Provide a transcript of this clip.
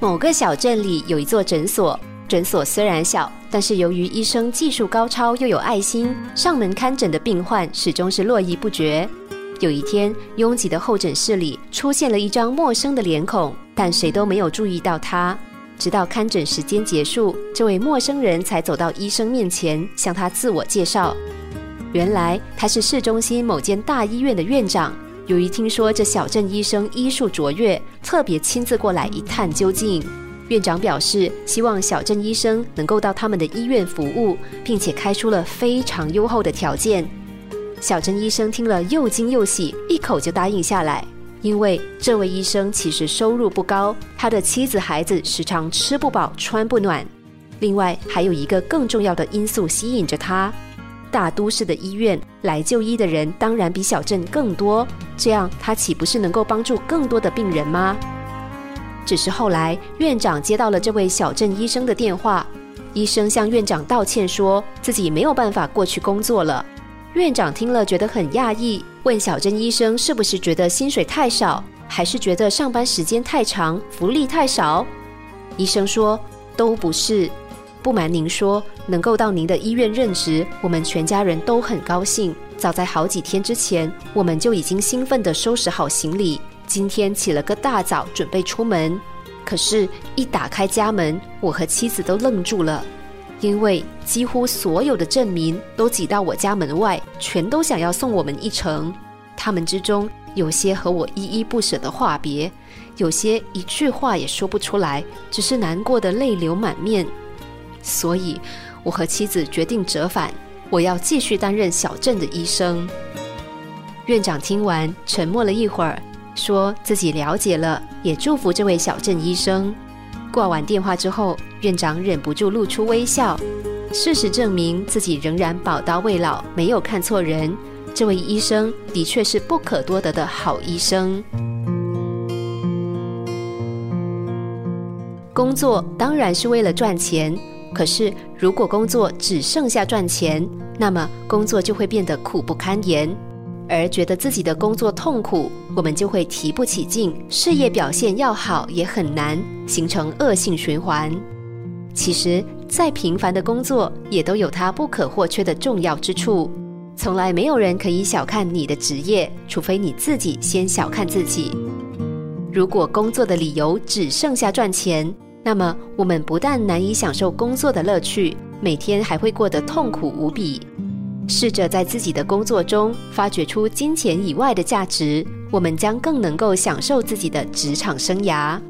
某个小镇里有一座诊所，诊所虽然小，但是由于医生技术高超又有爱心，上门看诊的病患始终是络绎不绝。有一天，拥挤的候诊室里出现了一张陌生的脸孔，但谁都没有注意到他。直到看诊时间结束，这位陌生人才走到医生面前，向他自我介绍。原来他是市中心某间大医院的院长。由于听说这小镇医生医术卓越，特别亲自过来一探究竟。院长表示，希望小镇医生能够到他们的医院服务，并且开出了非常优厚的条件。小镇医生听了又惊又喜，一口就答应下来。因为这位医生其实收入不高，他的妻子孩子时常吃不饱穿不暖。另外还有一个更重要的因素吸引着他。大都市的医院来就医的人当然比小镇更多，这样他岂不是能够帮助更多的病人吗？只是后来院长接到了这位小镇医生的电话，医生向院长道歉，说自己没有办法过去工作了。院长听了觉得很讶异，问小镇医生是不是觉得薪水太少，还是觉得上班时间太长，福利太少？医生说都不是。不瞒您说，能够到您的医院任职，我们全家人都很高兴。早在好几天之前，我们就已经兴奋地收拾好行李，今天起了个大早，准备出门。可是，一打开家门，我和妻子都愣住了，因为几乎所有的镇民都挤到我家门外，全都想要送我们一程。他们之中，有些和我依依不舍的话别，有些一句话也说不出来，只是难过的泪流满面。所以，我和妻子决定折返，我要继续担任小镇的医生。院长听完，沉默了一会儿，说自己了解了，也祝福这位小镇医生。挂完电话之后，院长忍不住露出微笑。事实证明，自己仍然宝刀未老，没有看错人。这位医生的确是不可多得的好医生。工作当然是为了赚钱。可是，如果工作只剩下赚钱，那么工作就会变得苦不堪言，而觉得自己的工作痛苦，我们就会提不起劲，事业表现要好也很难，形成恶性循环。其实，再平凡的工作也都有它不可或缺的重要之处，从来没有人可以小看你的职业，除非你自己先小看自己。如果工作的理由只剩下赚钱，那么，我们不但难以享受工作的乐趣，每天还会过得痛苦无比。试着在自己的工作中发掘出金钱以外的价值，我们将更能够享受自己的职场生涯。